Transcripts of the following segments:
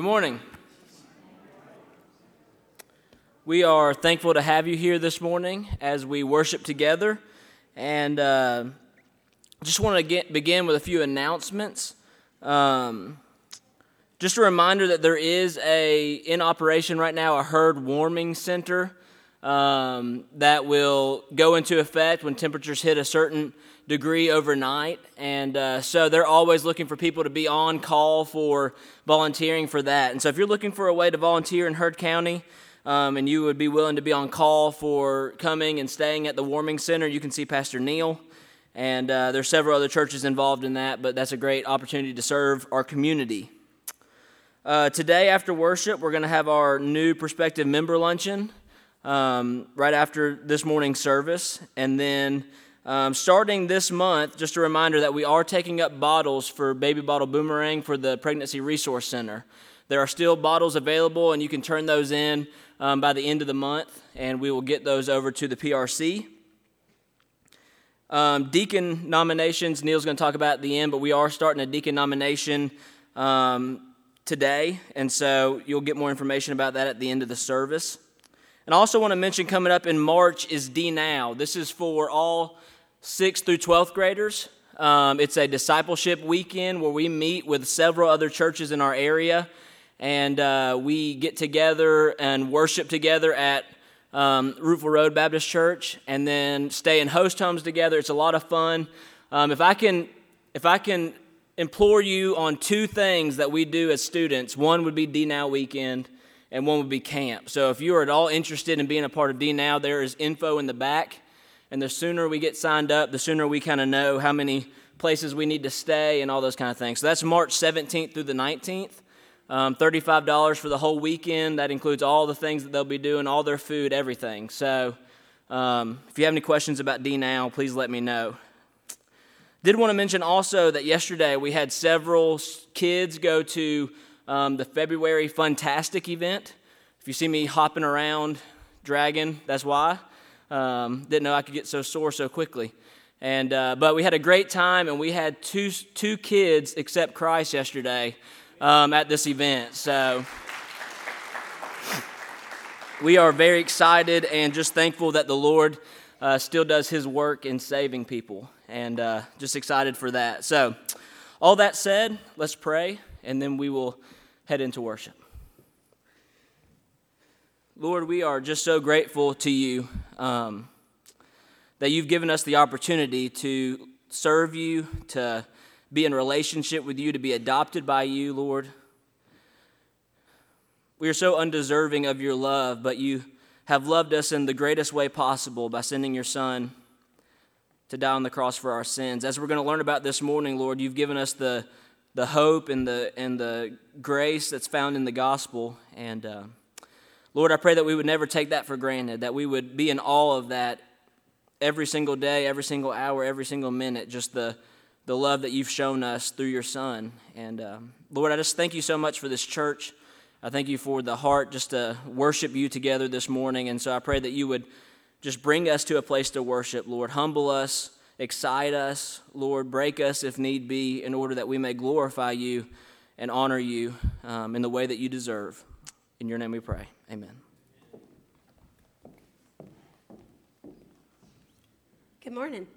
Good morning. We are thankful to have you here this morning as we worship together. And uh, just want to get, begin with a few announcements. Um, just a reminder that there is a in operation right now a Heard warming center um, that will go into effect when temperatures hit a certain degree overnight. And uh, so they're always looking for people to be on call for volunteering for that. And so if you're looking for a way to volunteer in Heard County, um, and you would be willing to be on call for coming and staying at the warming center, you can see Pastor Neil. And uh, there's several other churches involved in that, but that's a great opportunity to serve our community. Uh, today, after worship, we're going to have our new prospective member luncheon um, right after this morning's service. And then um, starting this month, just a reminder that we are taking up bottles for Baby Bottle Boomerang for the Pregnancy Resource Center. There are still bottles available, and you can turn those in um, by the end of the month, and we will get those over to the PRC. Um, deacon nominations, Neil's going to talk about at the end, but we are starting a deacon nomination um, today, and so you'll get more information about that at the end of the service. And I also want to mention coming up in March is D Now. This is for all 6th through 12th graders. Um, it's a discipleship weekend where we meet with several other churches in our area and uh, we get together and worship together at um, Roopville Road Baptist Church, and then stay in host homes together. It's a lot of fun. Um, if I can, if I can implore you on two things that we do as students, one would be D Now Weekend, and one would be camp. So if you are at all interested in being a part of D Now, there is info in the back, and the sooner we get signed up, the sooner we kind of know how many places we need to stay and all those kind of things. So that's March 17th through the 19th. Um, $35 for the whole weekend. That includes all the things that they'll be doing, all their food, everything. So um, if you have any questions about D Now, please let me know. Did want to mention also that yesterday we had several kids go to um, the February Funtastic event. If you see me hopping around, dragging, that's why. Um, didn't know I could get so sore so quickly. And, uh, but we had a great time, and we had two, two kids accept Christ yesterday um, at this event. So we are very excited and just thankful that the Lord uh, still does his work in saving people and uh, just excited for that. So, all that said, let's pray and then we will head into worship. Lord, we are just so grateful to you um, that you've given us the opportunity to serve you, to be in relationship with you, to be adopted by you, Lord. We are so undeserving of your love, but you have loved us in the greatest way possible by sending your Son to die on the cross for our sins. As we're going to learn about this morning, Lord, you've given us the, the hope and the, and the grace that's found in the gospel. And uh, Lord, I pray that we would never take that for granted, that we would be in awe of that every single day, every single hour, every single minute, just the the love that you've shown us through your Son. And um, Lord, I just thank you so much for this church. I thank you for the heart just to worship you together this morning. And so I pray that you would just bring us to a place to worship, Lord. Humble us, excite us, Lord. Break us if need be, in order that we may glorify you and honor you um, in the way that you deserve. In your name we pray. Amen. Good morning.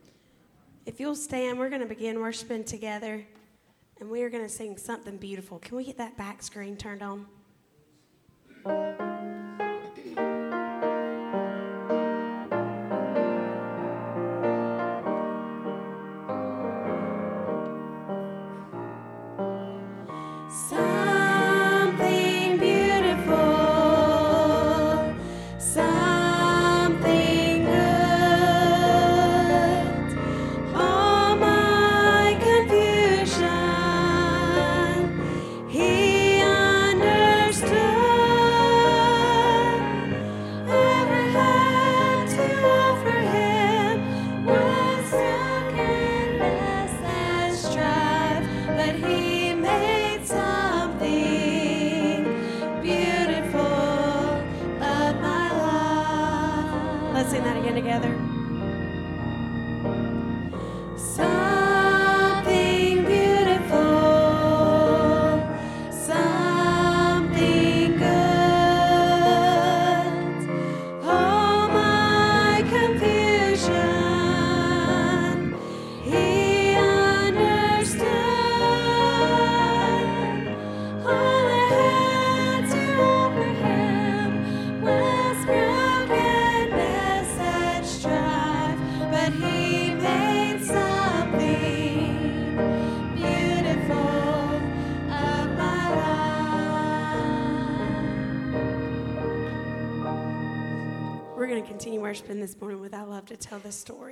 If you'll stand, we're going to begin worshiping together and we are going to sing something beautiful. Can we get that back screen turned on? So worshiping this morning with I Love to Tell the Story.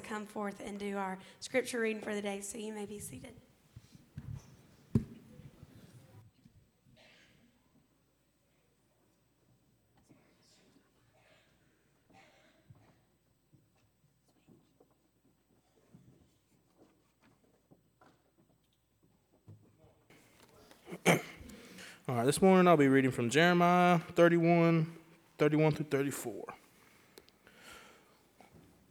To come forth and do our scripture reading for the day, so you may be seated. All right, this morning I'll be reading from Jeremiah 31, 31 through 34.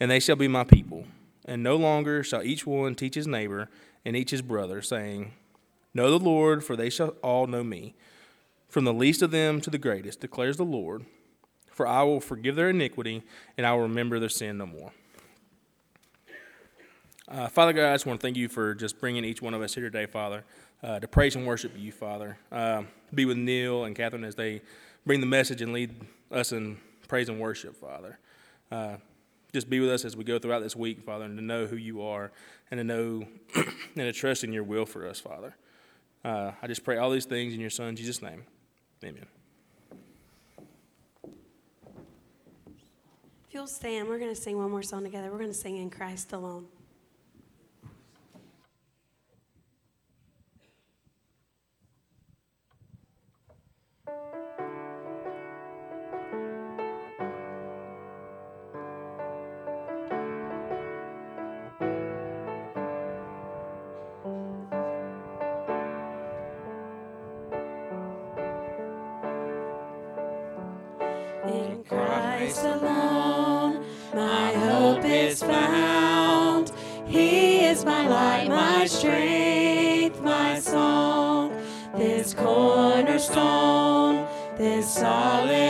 and they shall be my people. And no longer shall each one teach his neighbor and each his brother, saying, Know the Lord, for they shall all know me. From the least of them to the greatest, declares the Lord, for I will forgive their iniquity, and I will remember their sin no more. Uh, Father God, I just want to thank you for just bringing each one of us here today, Father, uh, to praise and worship you, Father. Uh, be with Neil and Catherine as they bring the message and lead us in praise and worship, Father. Uh, just be with us as we go throughout this week, Father, and to know who you are and to know and to trust in your will for us, Father. Uh, I just pray all these things in your Son, Jesus' name. Amen. If you'll stand, we're going to sing one more song together. We're going to sing In Christ Alone. solid.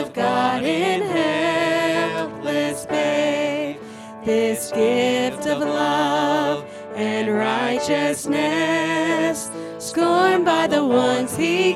of God in helpless babe, this gift of love and righteousness, scorned by the ones he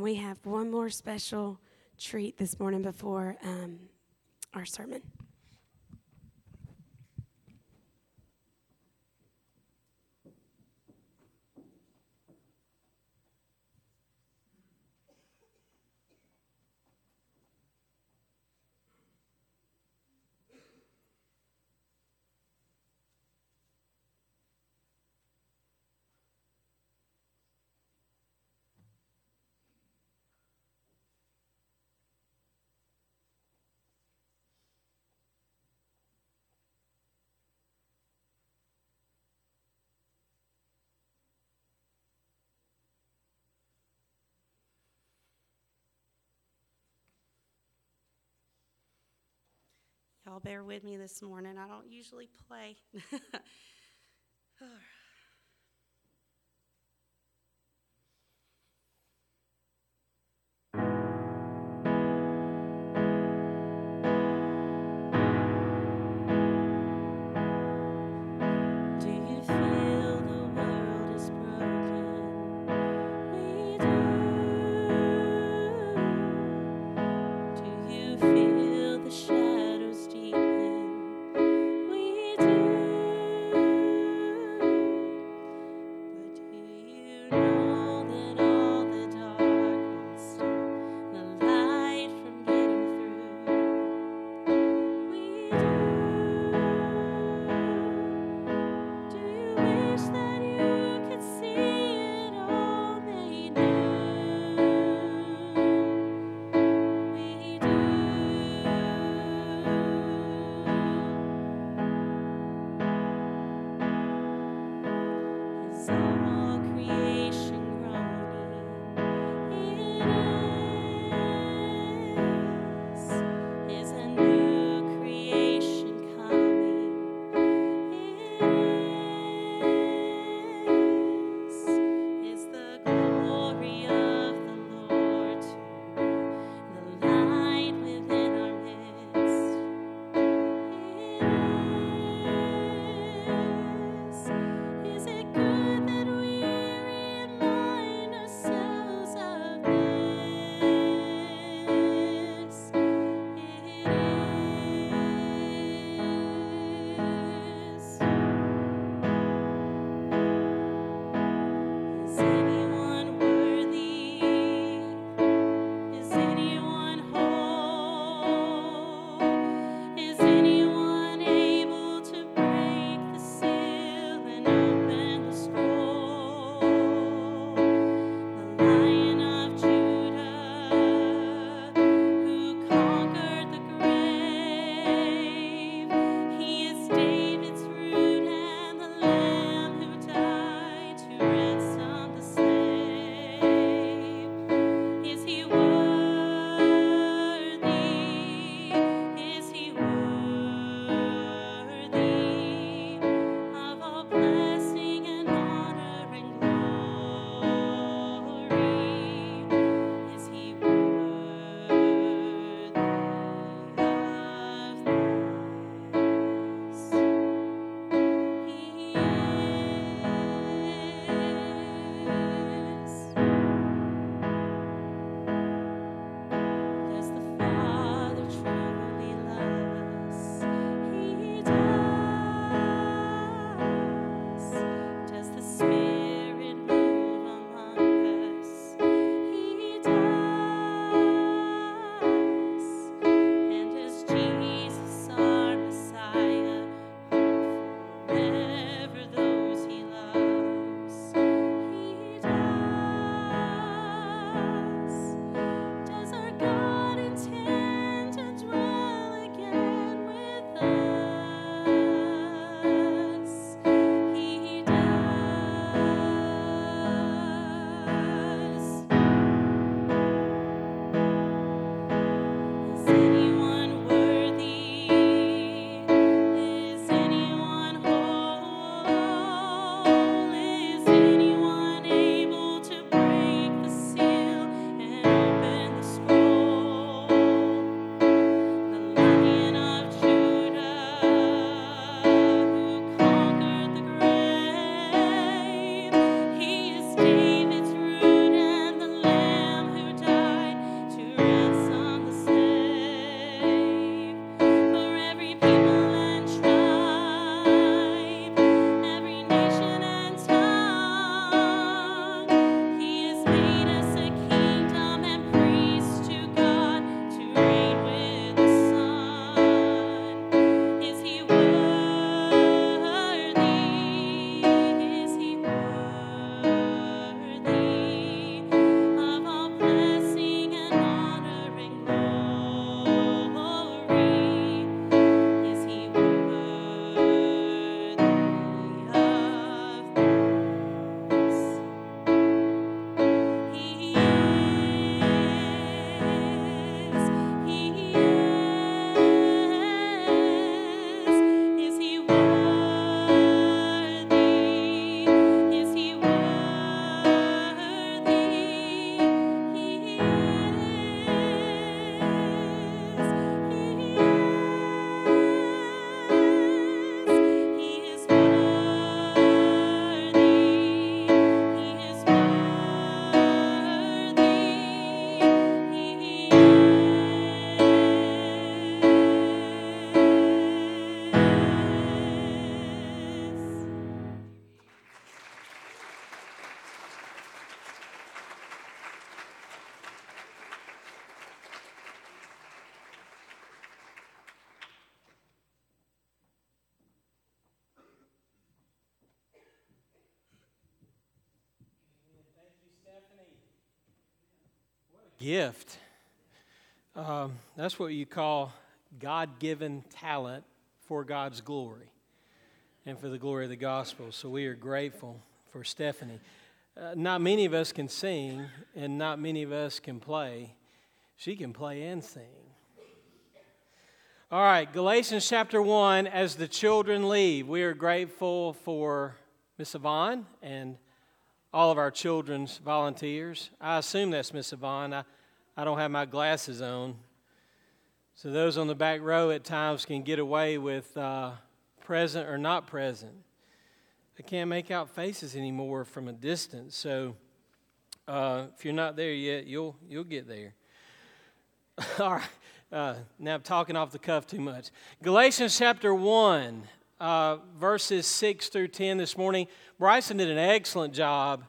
We have one more special treat this morning before um, our sermon. Y'all bear with me this morning. I don't usually play. Do gift. Um, that's what you call God given talent for God's glory and for the glory of the gospel. So we are grateful for Stephanie. Uh, not many of us can sing, and not many of us can play. She can play and sing. All right, Galatians chapter 1, as the children leave, we are grateful for Miss Yvonne and all of our children's volunteers. I assume that's Miss Yvonne. I, I don't have my glasses on. So those on the back row at times can get away with uh, present or not present. I can't make out faces anymore from a distance. So uh, if you're not there yet, you'll, you'll get there. All right. Uh, now I'm talking off the cuff too much. Galatians chapter 1, uh, verses 6 through 10 this morning. Bryson did an excellent job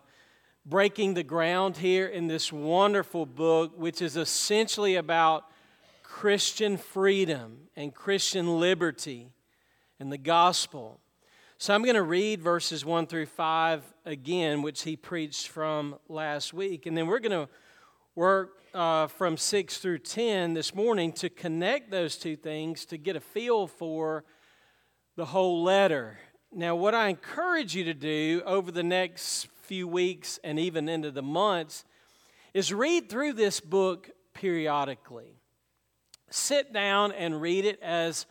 breaking the ground here in this wonderful book, which is essentially about Christian freedom and Christian liberty and the gospel. So I'm going to read verses 1 through 5 again, which he preached from last week. And then we're going to work uh, from 6 through 10 this morning to connect those two things to get a feel for the whole letter. Now, what I encourage you to do over the next few weeks and even into the months is read through this book periodically. Sit down and read it as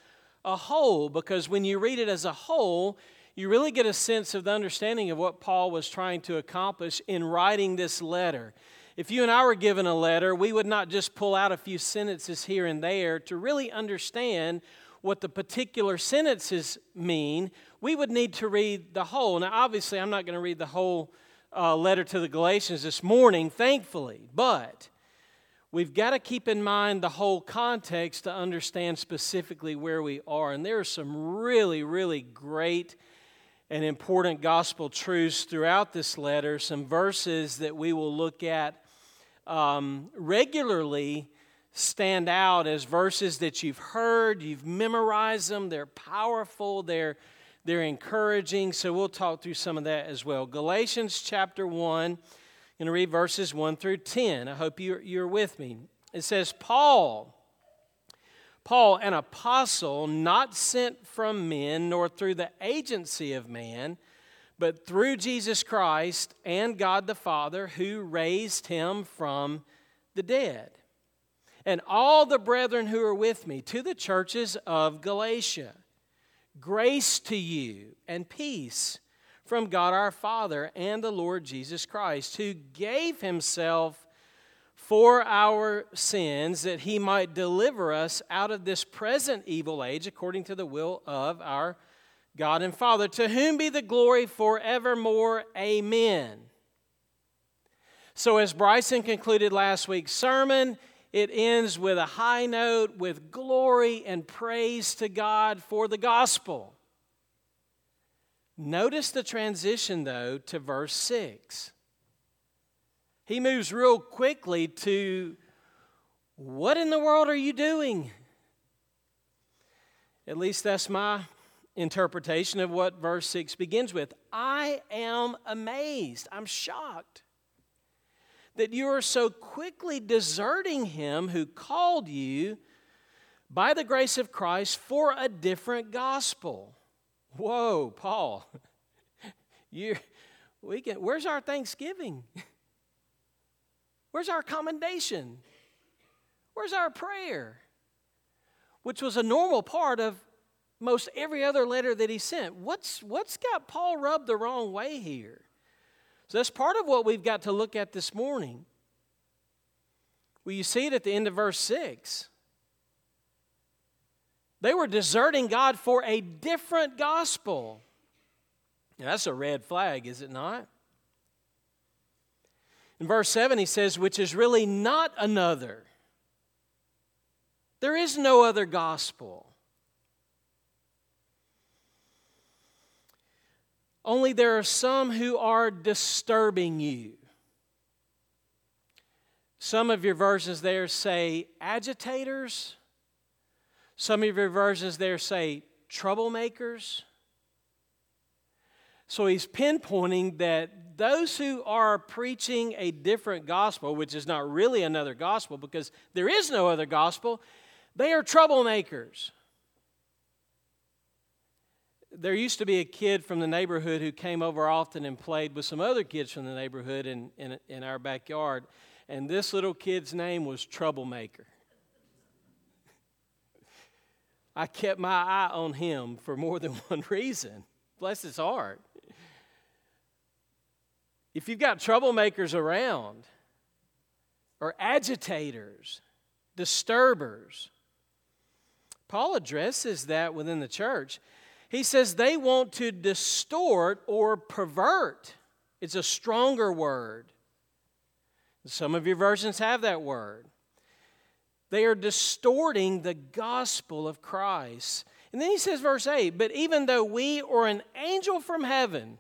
a whole because when you read it as a whole, you really get a sense of the understanding of what Paul was trying to accomplish in writing this letter. If you and I were given a letter, we would not just pull out a few sentences here and there to really understand what the particular sentences mean. We would need to read the whole. Now, obviously, I'm not going to read the whole uh, letter to the Galatians this morning, thankfully, but we've got to keep in mind the whole context to understand specifically where we are. And there are some really, really great and important gospel truths throughout this letter, some verses that we will look at um, regularly stand out as verses that you've heard, you've memorized them, they're powerful, they're, they're encouraging. So we'll talk through some of that as well. Galatians chapter 1, I'm going to read verses 1 through 10. I hope you're, you're with me. It says, Paul, Paul, an apostle, not sent from men, nor through the agency of man, but through Jesus Christ and God the Father who raised him from the dead. And all the brethren who are with me to the churches of Galatia, grace to you and peace from God our Father and the Lord Jesus Christ, who gave himself for our sins that he might deliver us out of this present evil age according to the will of our God and Father, to whom be the glory forevermore. Amen. So, as Bryson concluded last week's sermon, it ends with a high note with glory and praise to God for the gospel. Notice the transition, though, to verse 6. He moves real quickly to what in the world are you doing? At least that's my interpretation of what verse 6 begins with. I am amazed, I'm shocked that you are so quickly deserting him who called you by the grace of Christ for a different gospel. Whoa, Paul. You, we can, where's our thanksgiving? Where's our commendation? Where's our prayer? Which was a normal part of most every other letter that he sent. What's, what's got Paul rubbed the wrong way here? So that's part of what we've got to look at this morning. Well, you see it at the end of verse 6. They were deserting God for a different gospel. Now, that's a red flag, is it not? In verse 7, he says, which is really not another. There is no other gospel. Only there are some who are disturbing you. Some of your versions there say agitators. Some of your versions there say troublemakers. So he's pinpointing that those who are preaching a different gospel, which is not really another gospel because there is no other gospel, they are troublemakers. There used to be a kid from the neighborhood who came over often and played with some other kids from the neighborhood in, in, in our backyard. And this little kid's name was Troublemaker. I kept my eye on him for more than one reason. Bless his heart. If you've got troublemakers around, or agitators, disturbers, Paul addresses that within the church. He says they want to distort or pervert. It's a stronger word. Some of your versions have that word. They are distorting the gospel of Christ. And then he says, verse 8, but even though we or an angel from heaven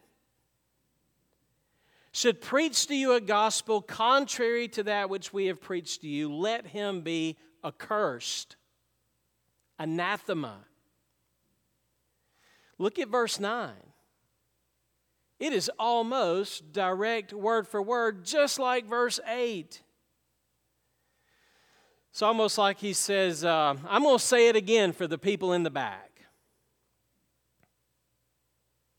should preach to you a gospel contrary to that which we have preached to you, let him be accursed anathema. Look at verse 9. It is almost direct word for word, just like verse 8. It's almost like he says, uh, I'm going to say it again for the people in the back.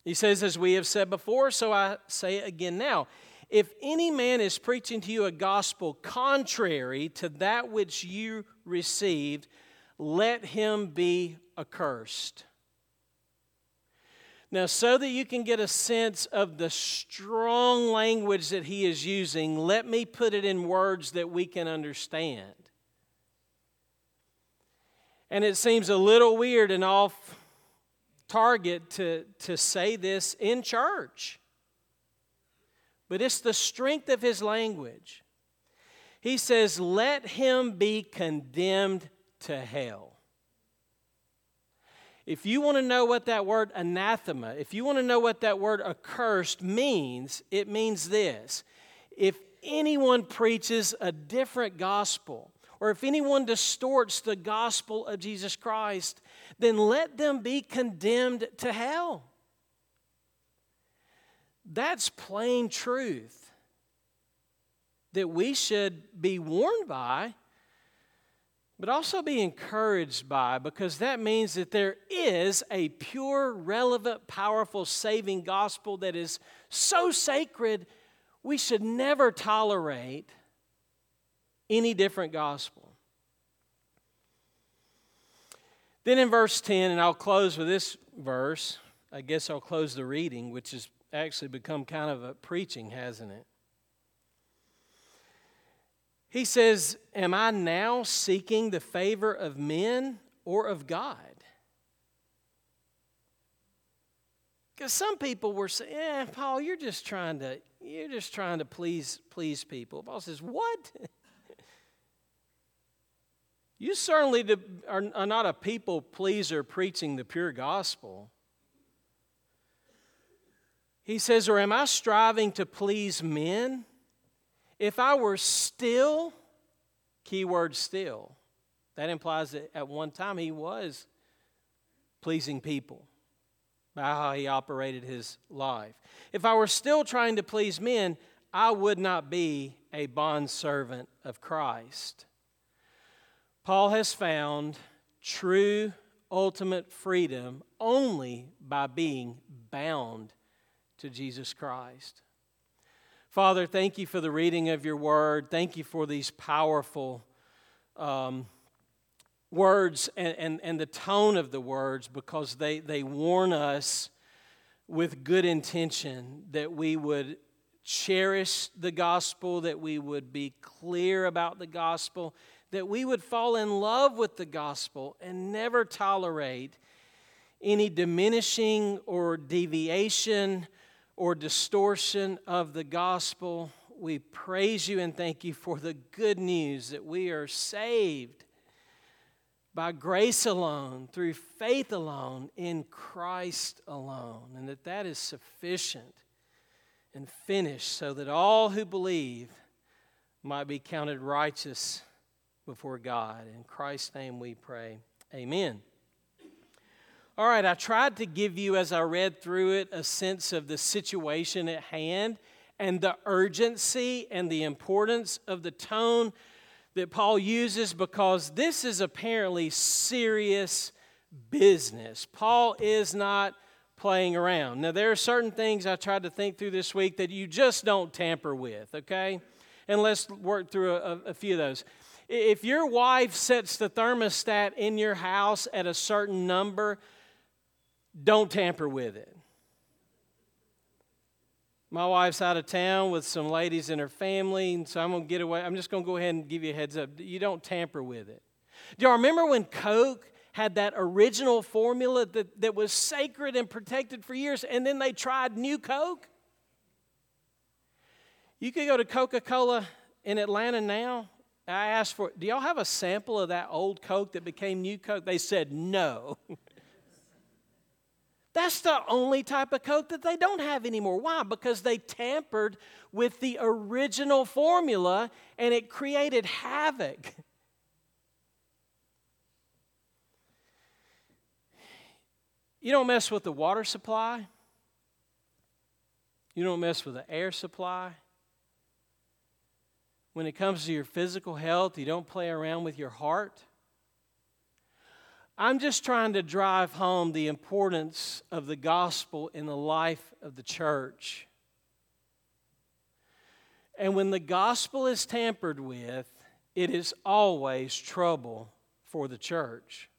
He says, As we have said before, so I say it again now. If any man is preaching to you a gospel contrary to that which you received, let him be accursed. Now, so that you can get a sense of the strong language that he is using, let me put it in words that we can understand. And it seems a little weird and off target to, to say this in church. But it's the strength of his language. He says, Let him be condemned to hell. If you want to know what that word anathema, if you want to know what that word accursed means, it means this. If anyone preaches a different gospel, or if anyone distorts the gospel of Jesus Christ, then let them be condemned to hell. That's plain truth that we should be warned by but also be encouraged by because that means that there is a pure, relevant, powerful, saving gospel that is so sacred we should never tolerate any different gospel. Then in verse 10, and I'll close with this verse, I guess I'll close the reading, which has actually become kind of a preaching, hasn't it? He says, Am I now seeking the favor of men or of God? Because some people were saying, "Yeah, Paul, you're just trying to you're just trying to please please people." Paul says, "What? you certainly are not a people pleaser preaching the pure gospel." He says, "Or am I striving to please men?" If I were still, keyword still, that implies that at one time he was pleasing people by how he operated his life. If I were still trying to please men, I would not be a bondservant of Christ. Paul has found true ultimate freedom only by being bound to Jesus Christ. Father, thank you for the reading of your word. Thank you for these powerful um, words and, and, and the tone of the words because they, they warn us with good intention that we would cherish the gospel, that we would be clear about the gospel, that we would fall in love with the gospel and never tolerate any diminishing or deviation or distortion of the gospel. We praise you and thank you for the good news that we are saved by grace alone, through faith alone, in Christ alone, and that that is sufficient and finished so that all who believe might be counted righteous before God. In Christ's name we pray. Amen. All right, I tried to give you, as I read through it, a sense of the situation at hand and the urgency and the importance of the tone that Paul uses because this is apparently serious business. Paul is not playing around. Now, there are certain things I tried to think through this week that you just don't tamper with, okay? And let's work through a, a few of those. If your wife sets the thermostat in your house at a certain number, don't tamper with it. My wife's out of town with some ladies in her family, and so I'm going to get away. I'm just going to go ahead and give you a heads up. You don't tamper with it. Do y'all remember when Coke had that original formula that, that was sacred and protected for years, and then they tried new Coke? You could go to Coca Cola in Atlanta now. I asked for, do y'all have a sample of that old Coke that became new Coke? They said no. That's the only type of Coke that they don't have anymore. Why? Because they tampered with the original formula and it created havoc. You don't mess with the water supply. You don't mess with the air supply. When it comes to your physical health, you don't play around with your heart. I'm just trying to drive home the importance of the gospel in the life of the church. And when the gospel is tampered with, it is always trouble for the church.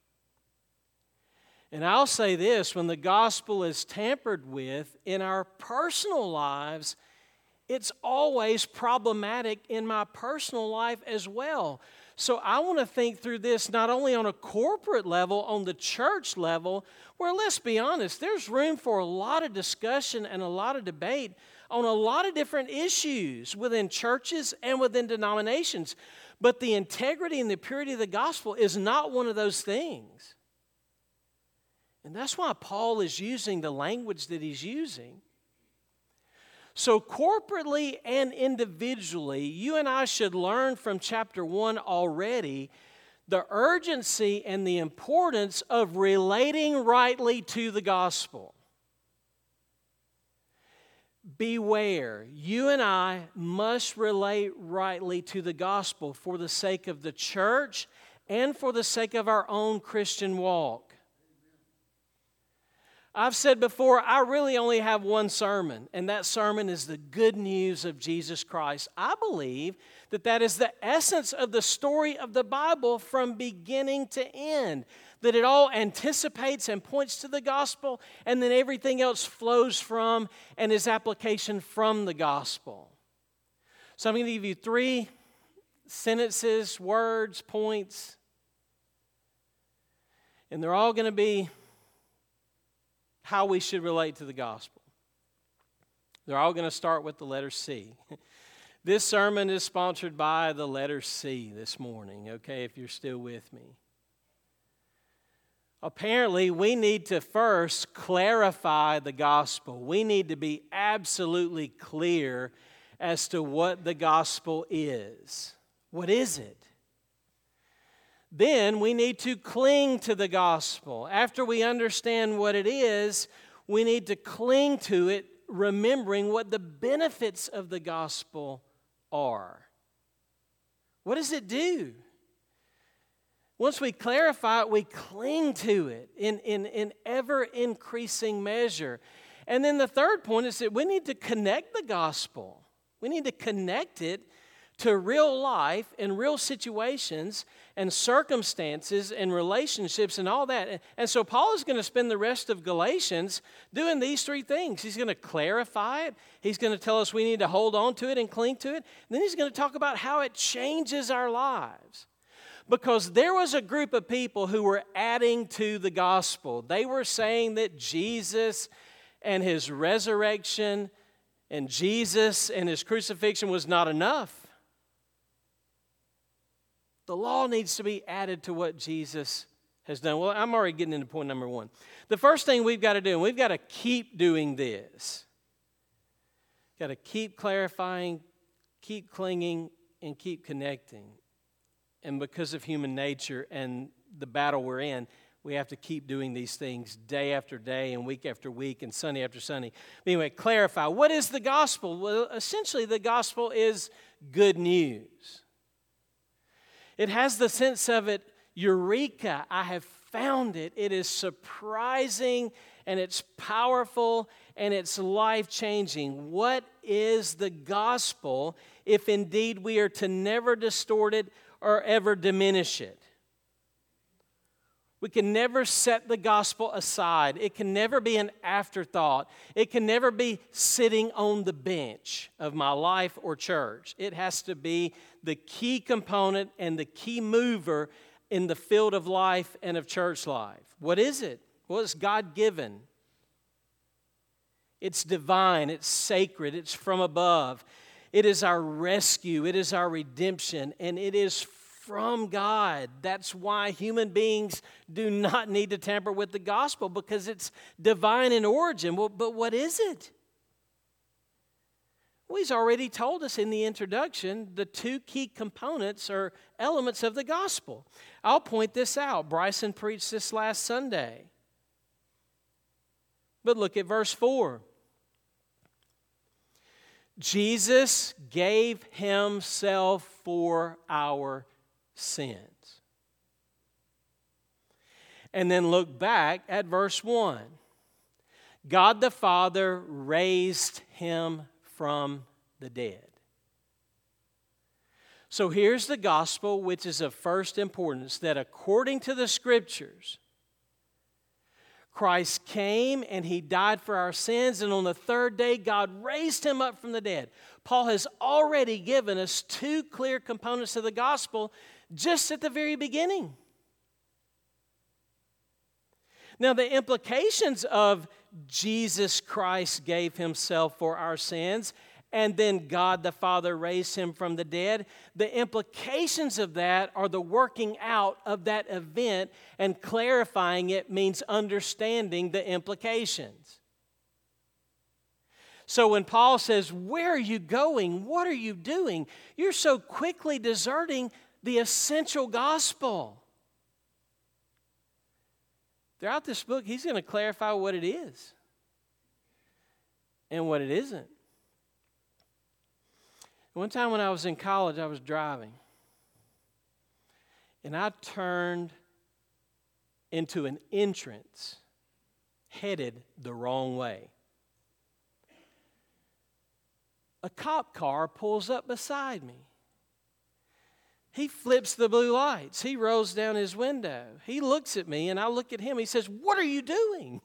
And I'll say this when the gospel is tampered with in our personal lives, it's always problematic in my personal life as well. So I want to think through this not only on a corporate level, on the church level, where let's be honest, there's room for a lot of discussion and a lot of debate on a lot of different issues within churches and within denominations. But the integrity and the purity of the gospel is not one of those things. And that's why Paul is using the language that he's using. So, corporately and individually, you and I should learn from chapter 1 already the urgency and the importance of relating rightly to the gospel. Beware, you and I must relate rightly to the gospel for the sake of the church and for the sake of our own Christian walk. I've said before, I really only have one sermon, and that sermon is the good news of Jesus Christ. I believe that that is the essence of the story of the Bible from beginning to end, that it all anticipates and points to the gospel, and then everything else flows from and is application from the gospel. So I'm going to give you three sentences, words, points, and they're all going to be how we should relate to the gospel. They're all going to start with the letter C. This sermon is sponsored by the letter C this morning, okay, if you're still with me. Apparently, we need to first clarify the gospel. We need to be absolutely clear as to what the gospel is. What is it? Then we need to cling to the gospel. After we understand what it is, we need to cling to it, remembering what the benefits of the gospel are. What does it do? Once we clarify it, we cling to it in, in, in ever increasing measure. And then the third point is that we need to connect the gospel. We need to connect it to real life and real situations and circumstances and relationships and all that. And so Paul is going to spend the rest of Galatians doing these three things. He's going to clarify it, he's going to tell us we need to hold on to it and cling to it, and then he's going to talk about how it changes our lives. Because there was a group of people who were adding to the gospel. They were saying that Jesus and his resurrection and Jesus and his crucifixion was not enough. The law needs to be added to what Jesus has done. Well, I'm already getting into point number one. The first thing we've got to do, and we've got to keep doing this, got to keep clarifying, keep clinging, and keep connecting. And because of human nature and the battle we're in, We have to keep doing these things day after day and week after week and Sunday after Sunday. Anyway, clarify what is the gospel? Well, essentially, the gospel is good news. It has the sense of it, eureka, I have found it. It is surprising and it's powerful and it's life changing. What is the gospel if indeed we are to never distort it or ever diminish it? We can never set the gospel aside. It can never be an afterthought. It can never be sitting on the bench of my life or church. It has to be the key component and the key mover in the field of life and of church life. What is it? Well, it's God given, it's divine, it's sacred, it's from above. It is our rescue, it is our redemption, and it is from God. That's why human beings do not need to tamper with the gospel because it's divine in origin. Well, but what is it? Well, he's already told us in the introduction the two key components or elements of the gospel. I'll point this out. Bryson preached this last Sunday. But look at verse 4. Jesus gave himself for our sins. And then look back at verse 1. God the Father raised him from the dead. So here's the gospel, which is of first importance that according to the scriptures, Christ came and he died for our sins, and on the third day, God raised him up from the dead. Paul has already given us two clear components of the gospel just at the very beginning. Now, the implications of Jesus Christ gave himself for our sins, and then God the Father raised him from the dead, the implications of that are the working out of that event, and clarifying it means understanding the implications. So when Paul says, Where are you going? What are you doing? You're so quickly deserting the essential gospel. Throughout this book, he's going to clarify what it is and what it isn't. One time when I was in college, I was driving, and I turned into an entrance headed the wrong way. A cop car pulls up beside me. He flips the blue lights. He rolls down his window. He looks at me, and I look at him. He says, What are you doing?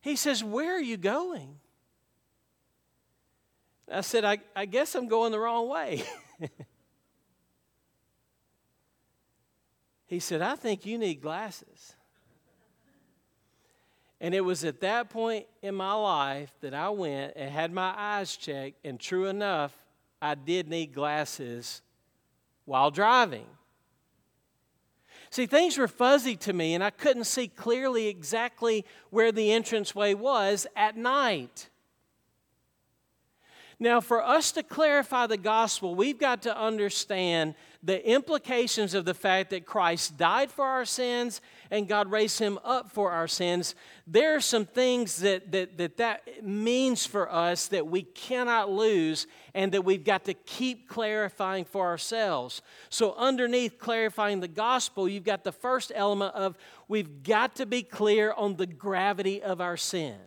He says, Where are you going? I said, I, I guess I'm going the wrong way. he said, I think you need glasses. And it was at that point in my life that I went and had my eyes checked, and true enough, I did need glasses while driving. See, things were fuzzy to me, and I couldn't see clearly exactly where the entranceway was at night. Now, for us to clarify the gospel, we've got to understand the implications of the fact that Christ died for our sins and God raised him up for our sins. There are some things that that, that, that means for us that we cannot lose and that we've got to keep clarifying for ourselves. So, underneath clarifying the gospel, you've got the first element of we've got to be clear on the gravity of our sin.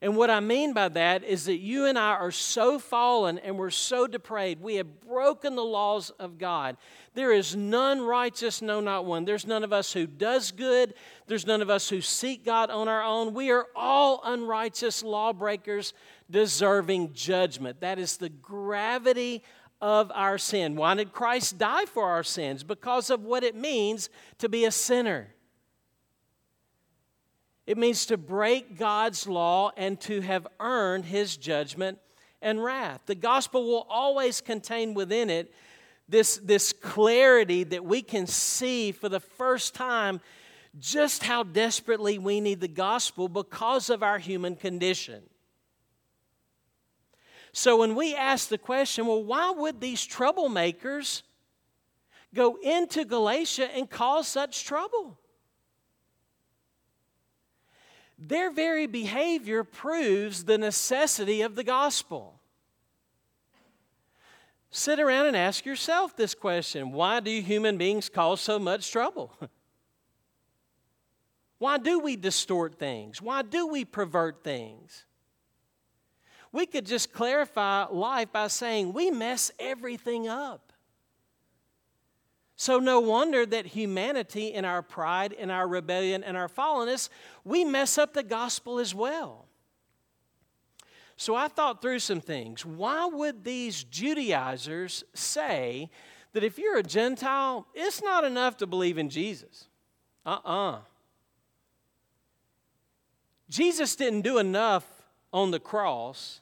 And what I mean by that is that you and I are so fallen and we're so depraved. We have broken the laws of God. There is none righteous, no, not one. There's none of us who does good. There's none of us who seek God on our own. We are all unrighteous lawbreakers deserving judgment. That is the gravity of our sin. Why did Christ die for our sins? Because of what it means to be a sinner. It means to break God's law and to have earned his judgment and wrath. The gospel will always contain within it this, this clarity that we can see for the first time just how desperately we need the gospel because of our human condition. So when we ask the question, well, why would these troublemakers go into Galatia and cause such trouble? Their very behavior proves the necessity of the gospel. Sit around and ask yourself this question Why do human beings cause so much trouble? Why do we distort things? Why do we pervert things? We could just clarify life by saying we mess everything up. So, no wonder that humanity, in our pride, in our rebellion, and our fallenness, we mess up the gospel as well. So, I thought through some things. Why would these Judaizers say that if you're a Gentile, it's not enough to believe in Jesus? Uh uh-uh. uh Jesus didn't do enough on the cross,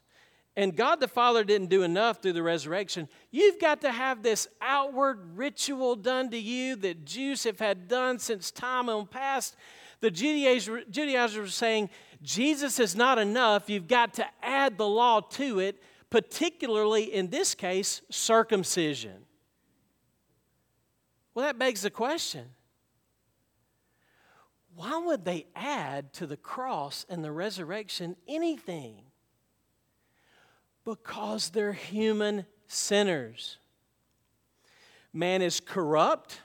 and God the Father didn't do enough through the resurrection. You've got to have this outward ritual done to you that Jews have had done since time on past. The Judaizers were saying, Jesus is not enough. You've got to add the law to it, particularly in this case, circumcision. Well, that begs the question why would they add to the cross and the resurrection anything? Because they're human sinners. Man is corrupt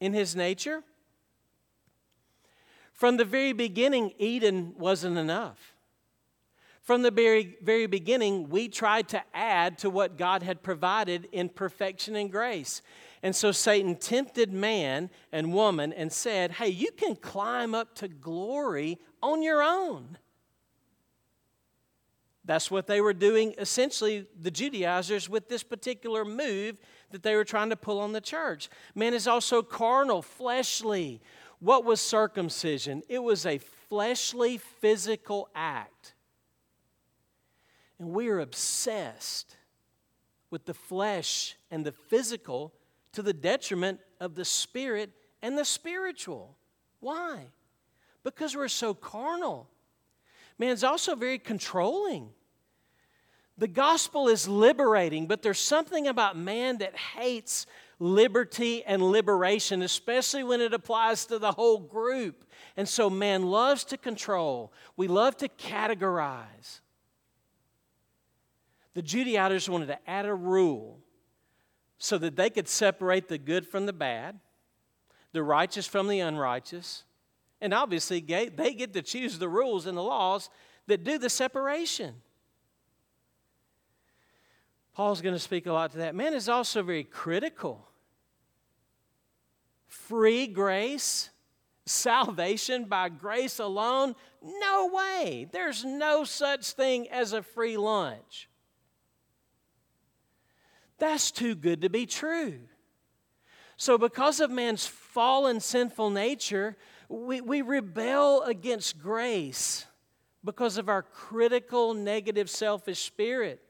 in his nature. From the very beginning, Eden wasn't enough. From the very, very beginning, we tried to add to what God had provided in perfection and grace. And so Satan tempted man and woman and said, Hey, you can climb up to glory on your own. That's what they were doing, essentially, the Judaizers, with this particular move that they were trying to pull on the church. Man is also carnal, fleshly. What was circumcision? It was a fleshly, physical act. And we are obsessed with the flesh and the physical to the detriment of the spirit and the spiritual. Why? Because we're so carnal. Man, Man's also very controlling. The gospel is liberating, but there's something about man that hates liberty and liberation, especially when it applies to the whole group. And so man loves to control, we love to categorize. The Judaizers wanted to add a rule so that they could separate the good from the bad, the righteous from the unrighteous. And obviously, they get to choose the rules and the laws that do the separation. Paul's going to speak a lot to that. Man is also very critical. Free grace, salvation by grace alone? No way. There's no such thing as a free lunch. That's too good to be true. So, because of man's fallen sinful nature, we, we rebel against grace because of our critical, negative, selfish spirit.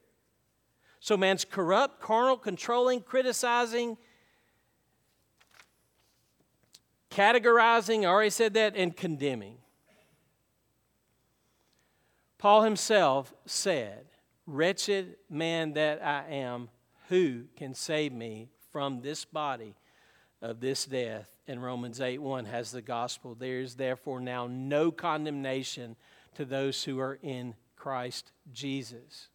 So, man's corrupt, carnal, controlling, criticizing, categorizing, I already said that, and condemning. Paul himself said, Wretched man that I am, who can save me from this body of this death? And Romans 8 1 has the gospel. There is therefore now no condemnation to those who are in Christ Jesus.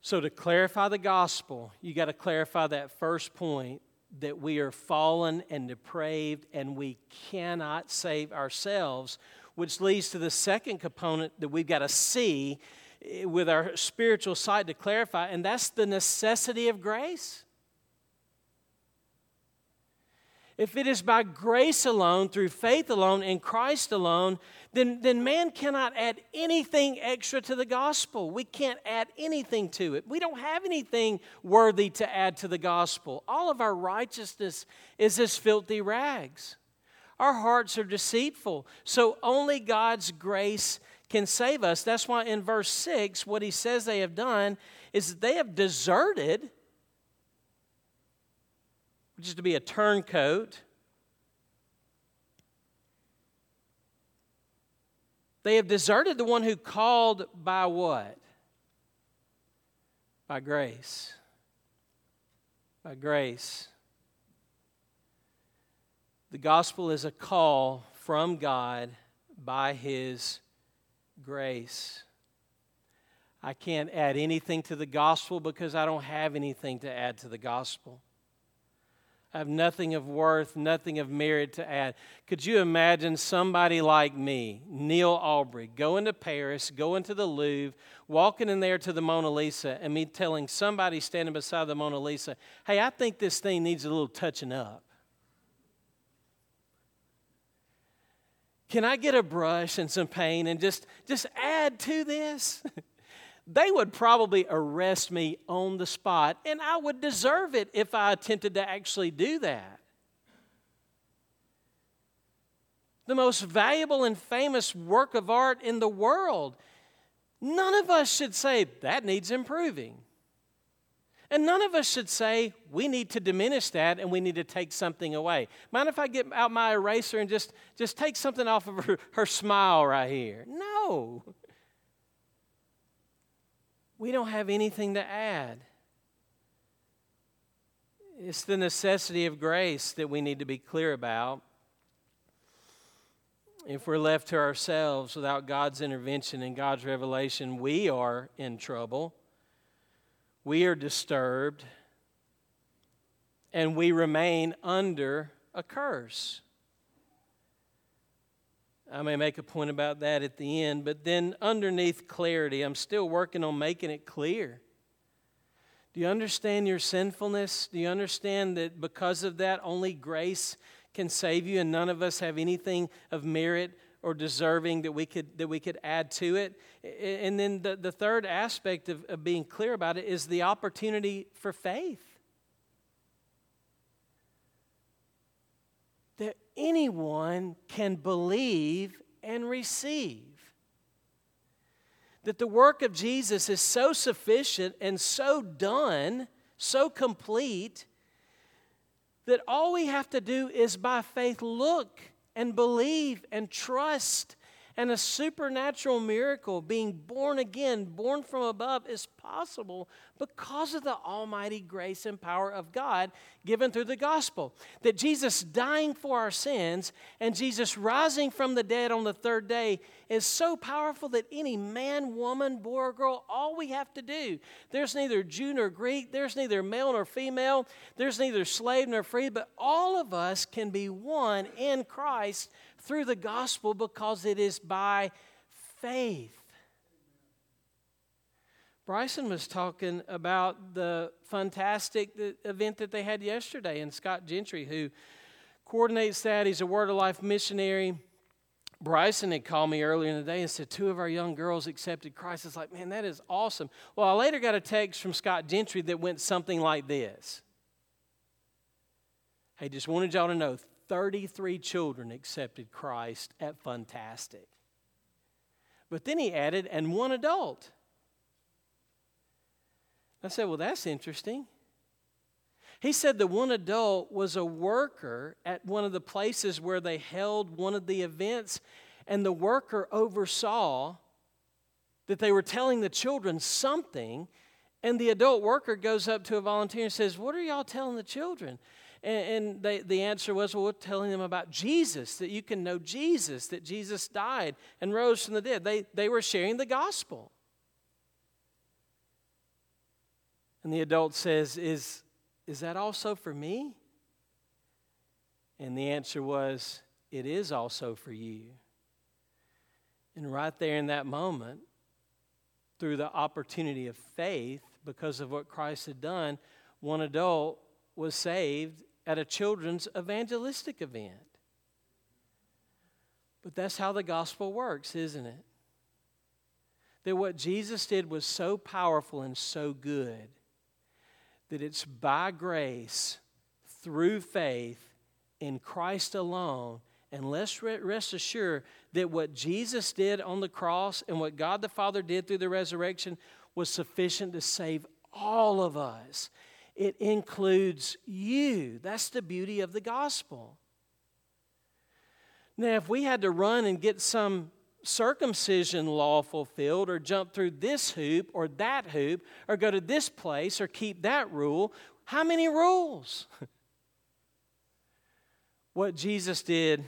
So, to clarify the gospel, you got to clarify that first point that we are fallen and depraved and we cannot save ourselves, which leads to the second component that we've got to see eh, with our spiritual sight to clarify, and that's the necessity of grace. If it is by grace alone, through faith alone, in Christ alone, then, then man cannot add anything extra to the gospel. We can't add anything to it. We don't have anything worthy to add to the gospel. All of our righteousness is as filthy rags. Our hearts are deceitful. So only God's grace can save us. That's why in verse 6, what he says they have done is that they have deserted, which is to be a turncoat. They have deserted the one who called by what? By grace. By grace. The gospel is a call from God by his grace. I can't add anything to the gospel because I don't have anything to add to the gospel. I have nothing of worth, nothing of merit to add. Could you imagine somebody like me, Neil Aubrey, going to Paris, going to the Louvre, walking in there to the Mona Lisa, and me telling somebody standing beside the Mona Lisa, hey, I think this thing needs a little touching up? Can I get a brush and some paint and just, just add to this? they would probably arrest me on the spot, and I would deserve it if I attempted to actually do that. The most valuable and famous work of art in the world. None of us should say that needs improving. And none of us should say we need to diminish that and we need to take something away. Mind if I get out my eraser and just, just take something off of her, her smile right here? No. We don't have anything to add. It's the necessity of grace that we need to be clear about. If we're left to ourselves without God's intervention and God's revelation, we are in trouble. We are disturbed. And we remain under a curse. I may make a point about that at the end, but then underneath clarity, I'm still working on making it clear. Do you understand your sinfulness? Do you understand that because of that, only grace can save you, and none of us have anything of merit or deserving that we could, that we could add to it? And then the, the third aspect of, of being clear about it is the opportunity for faith. That anyone can believe and receive. That the work of Jesus is so sufficient and so done, so complete, that all we have to do is by faith look and believe and trust and a supernatural miracle, being born again, born from above, is possible because of the almighty grace and power of God given through the gospel. That Jesus dying for our sins and Jesus rising from the dead on the third day is so powerful that any man, woman, boy, or girl, all we have to do, there's neither Jew nor Greek, there's neither male nor female, there's neither slave nor free, but all of us can be one in Christ through the gospel because it is by faith. Bryson was talking about the fantastic event that they had yesterday, and Scott Gentry, who coordinates that, he's a Word of Life missionary. Bryson had called me earlier in the day and said two of our young girls accepted Christ. It's like, man, that is awesome. Well, I later got a text from Scott Gentry that went something like this Hey, just wanted y'all to know 33 children accepted Christ at Fantastic. But then he added, and one adult. I said, Well, that's interesting. He said the one adult was a worker at one of the places where they held one of the events, and the worker oversaw that they were telling the children something, and the adult worker goes up to a volunteer and says, What are y'all telling the children? And, and they, the answer was, well, we're telling them about Jesus, that you can know Jesus, that Jesus died and rose from the dead. They, they were sharing the gospel. And the adult says, is, is that also for me? And the answer was, It is also for you. And right there in that moment, through the opportunity of faith, because of what Christ had done, one adult was saved at a children's evangelistic event. But that's how the gospel works, isn't it? That what Jesus did was so powerful and so good that it's by grace, through faith, in Christ alone. And let's rest assured that what Jesus did on the cross and what God the Father did through the resurrection was sufficient to save all of us it includes you. That's the beauty of the gospel. Now, if we had to run and get some circumcision law fulfilled, or jump through this hoop or that hoop, or go to this place or keep that rule, how many rules? what Jesus did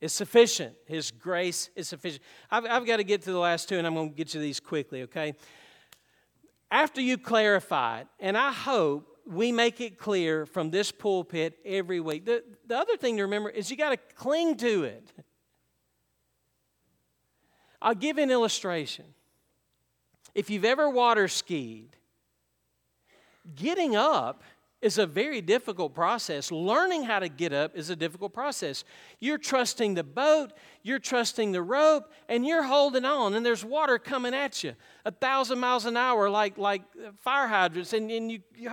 is sufficient. His grace is sufficient. I've, I've got to get to the last two, and I'm going to get you these quickly, okay? After you clarify it, and I hope we make it clear from this pulpit every week. The, the other thing to remember is you got to cling to it. I'll give an illustration. If you've ever water skied, getting up is a very difficult process. Learning how to get up is a difficult process. You're trusting the boat, you're trusting the rope, and you're holding on, and there's water coming at you a thousand miles an hour, like, like fire hydrants. And, and, you, you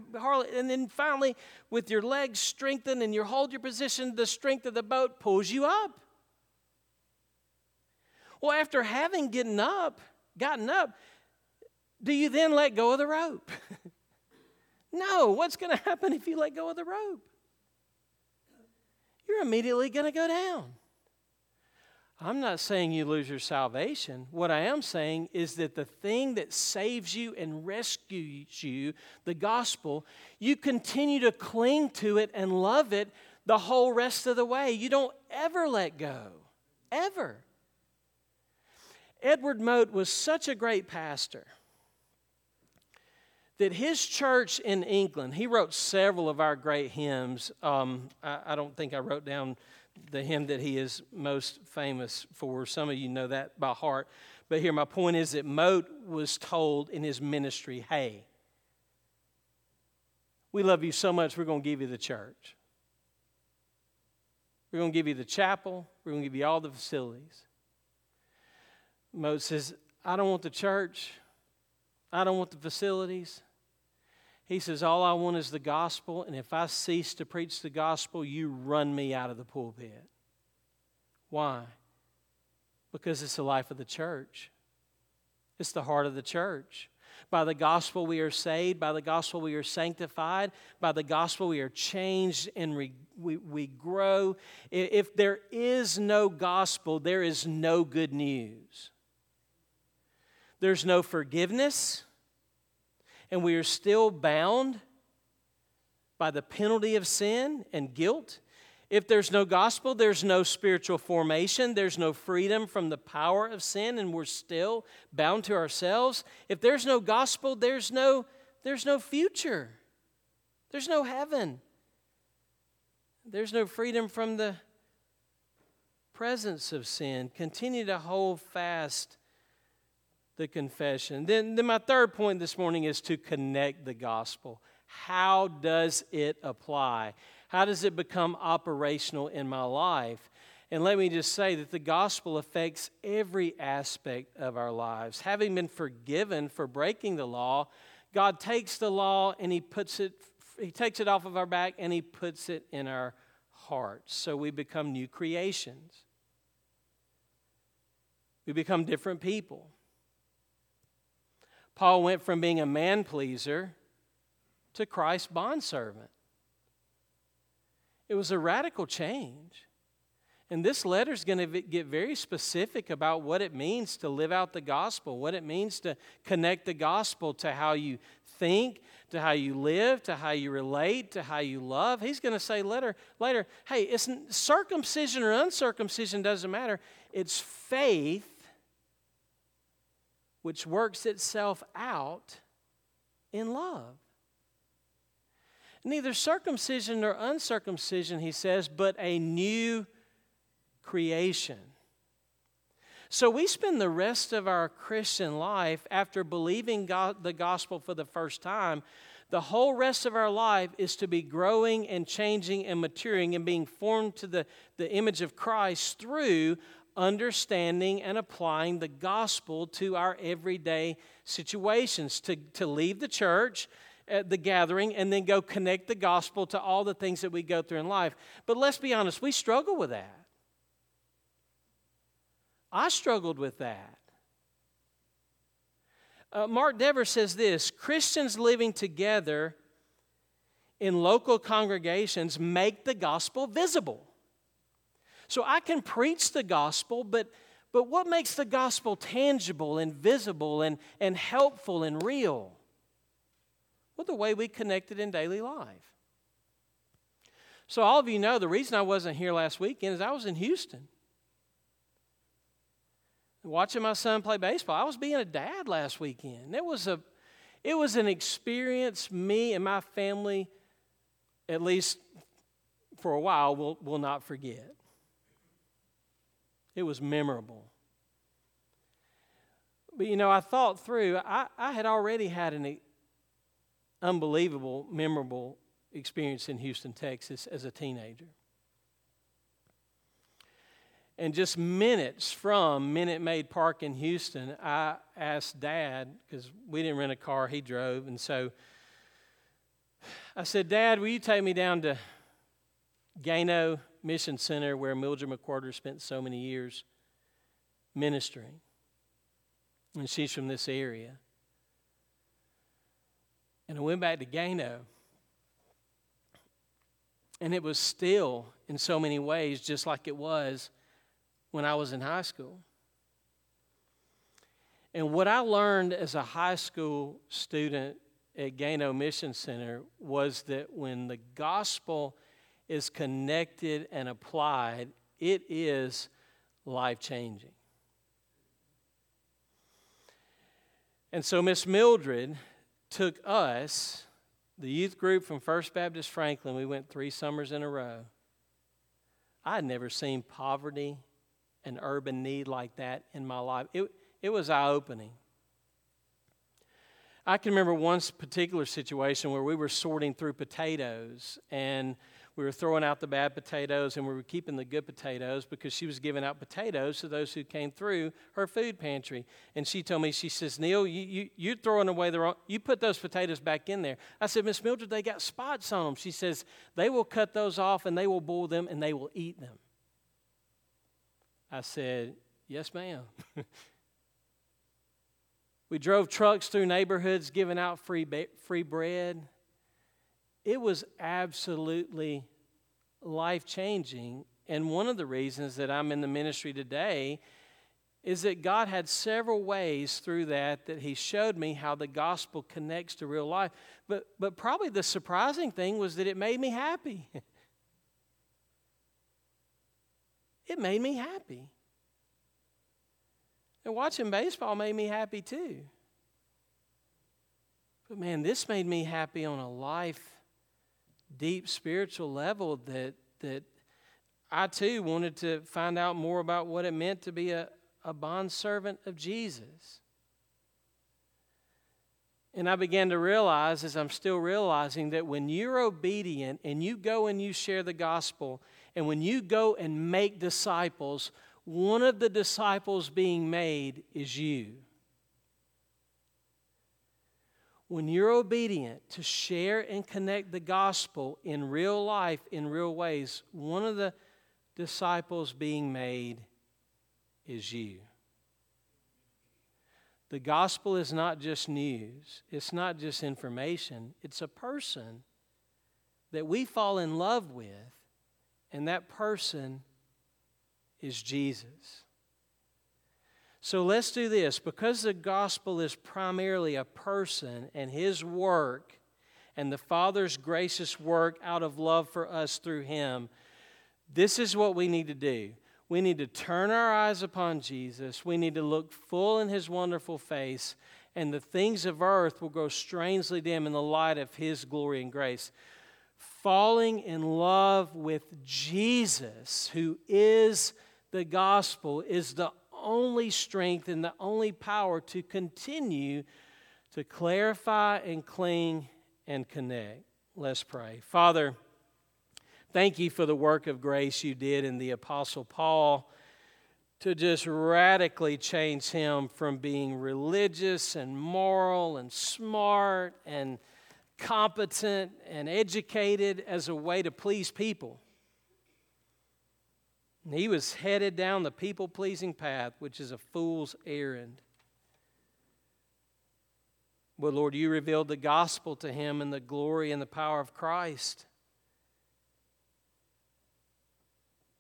and then finally, with your legs strengthened and you hold your position, the strength of the boat pulls you up. Well, after having gotten up, gotten up, do you then let go of the rope? No, what's going to happen if you let go of the rope? You're immediately going to go down. I'm not saying you lose your salvation. What I am saying is that the thing that saves you and rescues you, the gospel, you continue to cling to it and love it the whole rest of the way. You don't ever let go. Ever. Edward Mote was such a great pastor that his church in England, he wrote several of our great hymns. Um, I, I, don't think I wrote down the hymn that he is most famous for. Some of you know that by heart. But here, my point is that Mote was told in his ministry, hey, we love you so much, we're going to give you the church. We're going to give you the chapel, we're going to give you all the facilities. Mote says, I don't want the church, I don't want the facilities. He says, All I want is the gospel, and if I cease to preach the gospel, you run me out of the pulpit. Why? Because it's the life of the church, it's the heart of the church. By the gospel, we are saved. By the gospel, we are sanctified. By the gospel, we are changed and we, we, grow. If there is no gospel, there is no good news. There's no forgiveness and we are still bound by the penalty of sin and guilt. If there's no gospel, there's no spiritual formation, there's no freedom from the power of sin, and we're still bound to ourselves. If there's no gospel, there's no, there's no future, there's no heaven, there's no freedom from the presence of sin. Continue to hold fast the confession. Then, then my third point this morning is to connect the gospel. How does it apply? How does it become operational in my life? And let me just say that the gospel affects every aspect of our lives. Having been forgiven for breaking the law, God takes the law and he puts it he takes it off of our back and he puts it in our hearts. So we become new creations. We become different people. Paul went from being a man pleaser to Christ's bondservant. It was a radical change. And this letter is going to get very specific about what it means to live out the gospel, what it means to connect the gospel to how you think, to how you live, to how you relate, to how you love. He's going to say later, later, hey, it's circumcision or uncircumcision doesn't matter. It's faith which works itself out in love. Neither circumcision nor uncircumcision, he says, but a new creation. So we spend the rest of our Christian life after believing God, the gospel for the first time. The whole rest of our life is to be growing and changing and maturing and being formed to the, the image of Christ through understanding and applying the gospel to our everyday situations, to, to leave the church, at the gathering, and then go connect the gospel to all the things that we go through in life. But let's be honest, we struggle with that. I struggled with that. Uh, Mark Dever says this Christians living together in local congregations make the gospel visible. So I can preach the gospel, but, but what makes the gospel tangible and visible and, and helpful and real? Well, the way we connect it in daily life. So, all of you know the reason I wasn't here last weekend is I was in Houston watching my son play baseball. I was being a dad last weekend. It was a it was an experience me and my family at least for a while will will not forget. It was memorable. But you know, I thought through, I, I had already had an unbelievable, memorable experience in Houston, Texas as a teenager. And just minutes from Minute Maid Park in Houston, I asked Dad, because we didn't rent a car, he drove. And so I said, Dad, will you take me down to Gano Mission Center where Mildred McWhorter spent so many years ministering? And she's from this area. And I went back to Gano. And it was still, in so many ways, just like it was when I was in high school. And what I learned as a high school student at Gano Mission Center was that when the gospel is connected and applied, it is life changing. And so Miss Mildred took us, the youth group from First Baptist Franklin, we went three summers in a row. I had never seen poverty and urban need like that in my life. It, it was eye opening. I can remember one particular situation where we were sorting through potatoes and we were throwing out the bad potatoes and we were keeping the good potatoes because she was giving out potatoes to those who came through her food pantry. And she told me, she says, Neil, you, you, you're throwing away the wrong, you put those potatoes back in there. I said, Miss Mildred, they got spots on them. She says, they will cut those off and they will boil them and they will eat them. I said, yes, ma'am. we drove trucks through neighborhoods giving out free, free bread it was absolutely life changing. And one of the reasons that I'm in the ministry today is that God had several ways through that that He showed me how the gospel connects to real life. But, but probably the surprising thing was that it made me happy. it made me happy. And watching baseball made me happy too. But man, this made me happy on a life deep spiritual level that that I too wanted to find out more about what it meant to be a, a bondservant of Jesus. And I began to realize, as I'm still realizing, that when you're obedient and you go and you share the gospel, and when you go and make disciples, one of the disciples being made is you when you're obedient to share and connect the gospel in real life, in real ways, one of the disciples being made is you. The gospel is not just news, it's not just information, it's a person that we fall in love with, and that person is Jesus. So let's do this. Because the gospel is primarily a person and his work and the Father's gracious work out of love for us through him, this is what we need to do. We need to turn our eyes upon Jesus. We need to look full in his wonderful face, and the things of earth will grow strangely dim in the light of his glory and grace. Falling in love with Jesus, who is the gospel, is the only strength and the only power to continue to clarify and cling and connect. Let's pray. Father, thank you for the work of grace you did in the Apostle Paul to just radically change him from being religious and moral and smart and competent and educated as a way to please people and he was headed down the people pleasing path, which is a fool's errand. But Lord, you revealed the gospel to him in the glory and the power of Christ.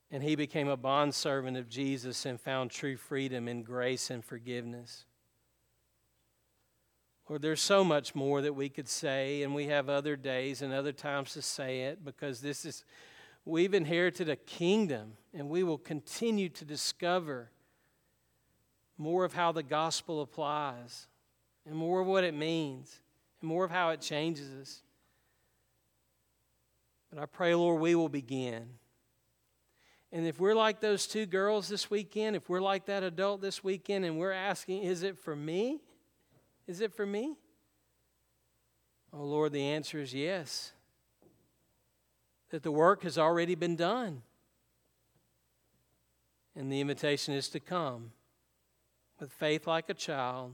And he became a bondservant of Jesus and found true freedom in grace and forgiveness. Lord, there's so much more that we could say, and we have other days and other times to say it because this is we've inherited a kingdom, and we will continue to discover more of how the gospel applies, and more of what it means, and more of how it changes us. But I pray, Lord, we will begin. And if we're like those two girls this weekend, if we're like that adult this weekend, and we're asking, is it for me? Is it for me? Oh, Lord, the answer is yes. That the work has already been done. And the invitation is to come with faith like a child,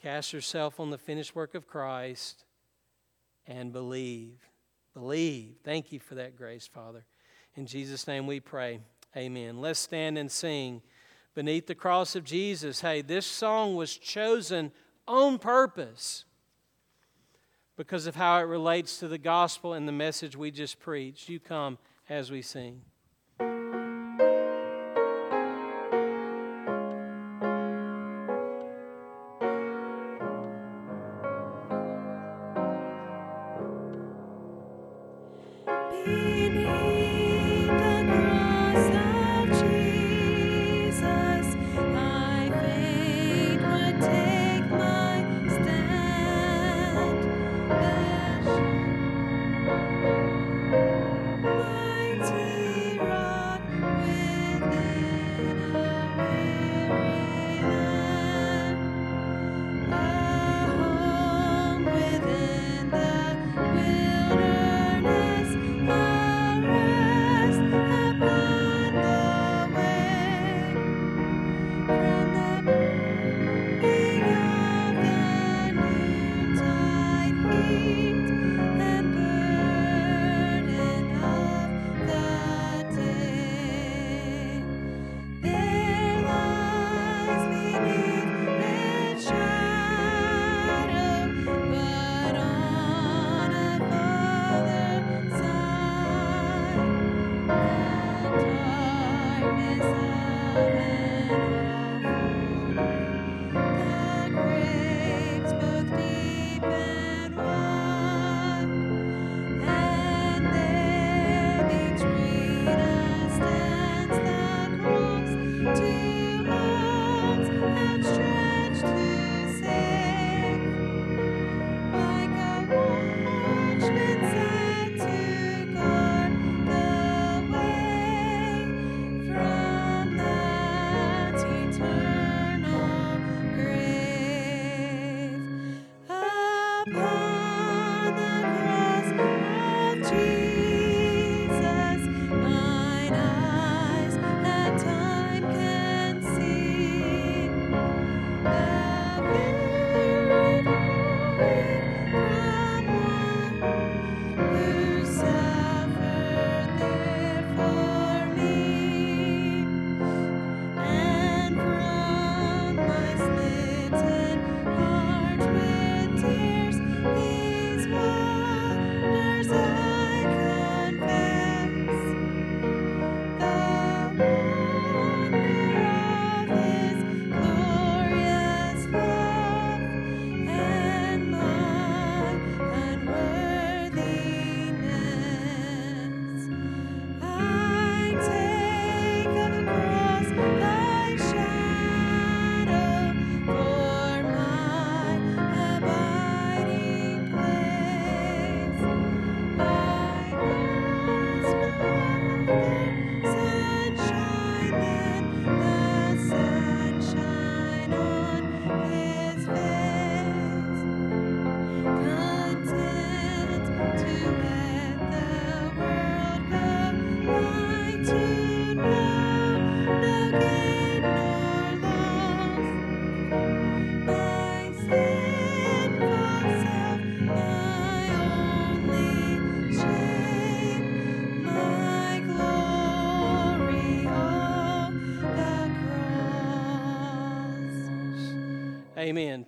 cast yourself on the finished work of Christ, and believe. Believe. Thank you for that grace, Father. In Jesus' name we pray. Amen. Let's stand and sing beneath the cross of Jesus. Hey, this song was chosen on purpose because of how it relates to the gospel and the message we just preached. You come as we sing.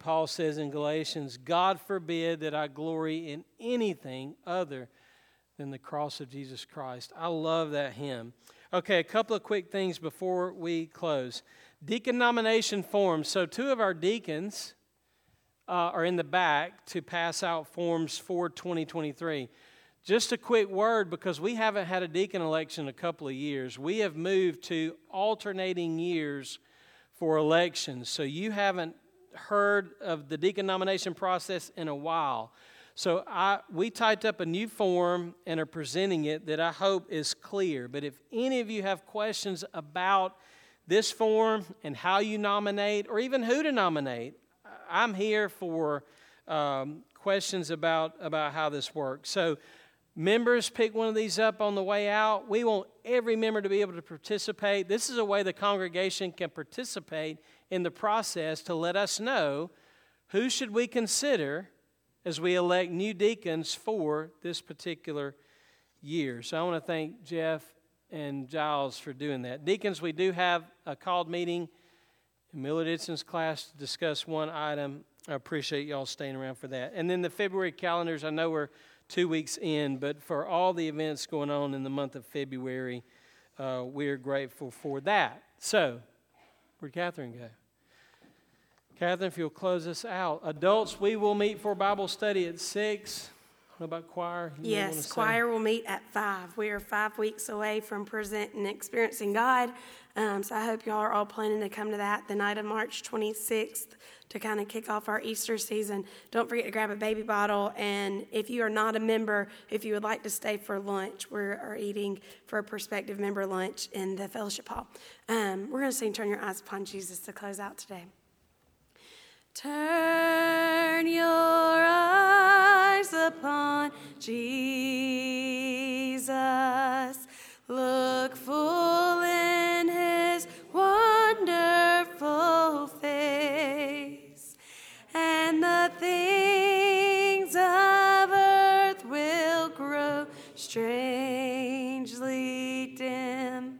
Paul says in Galatians, God forbid that I glory in anything other than the cross of Jesus Christ. I love that hymn. Okay, a couple of quick things before we close. Deacon nomination forms. So, two of our deacons uh, are in the back to pass out forms for 2023. just a quick word because we haven't had a deacon election in a couple of years. We have moved to alternating years for elections. So you haven't heard of the deacon nomination process in a while. So I, we typed up a new form and are presenting it that I hope is clear. But if any of you have questions about this form and how you nominate, or even who to nominate, I'm here for um, questions about, about how this works. So members pick one of these up on the way out. We want every member to be able to participate. This is a way the congregation can participate in the process to let us know who should we consider as we elect new deacons for this particular year. So I want to thank Jeff and Giles for doing that. Deacons, we do have a called meeting in Miller Ditson's class to discuss one item. I appreciate y'all staying around for that. And then the February calendars, I know we're two weeks in, but for all the events going on in the month of February, uh, we're grateful for that. So, where'd Catherine go? Catherine, if you'll close us out. Adults, we will meet for Bible study at 6. What about choir? You yes, choir will meet at 5. We are five weeks away from presenting and Experiencing God. Um, so I hope y'all are all planning to come to that the night of March 26th to kind of kick off our Easter season. Don't forget to grab a baby bottle. And if you are not a member, if you would like to stay for lunch, we are eating for a prospective member lunch in the fellowship hall. Um, we're going to sing Turn Your Eyes Upon Jesus to close out today. Turn your eyes upon Jesus. Look full in strangely dim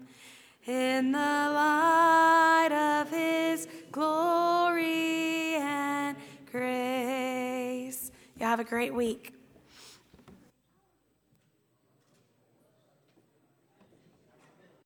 in the light of his glory and grace. You have a great week.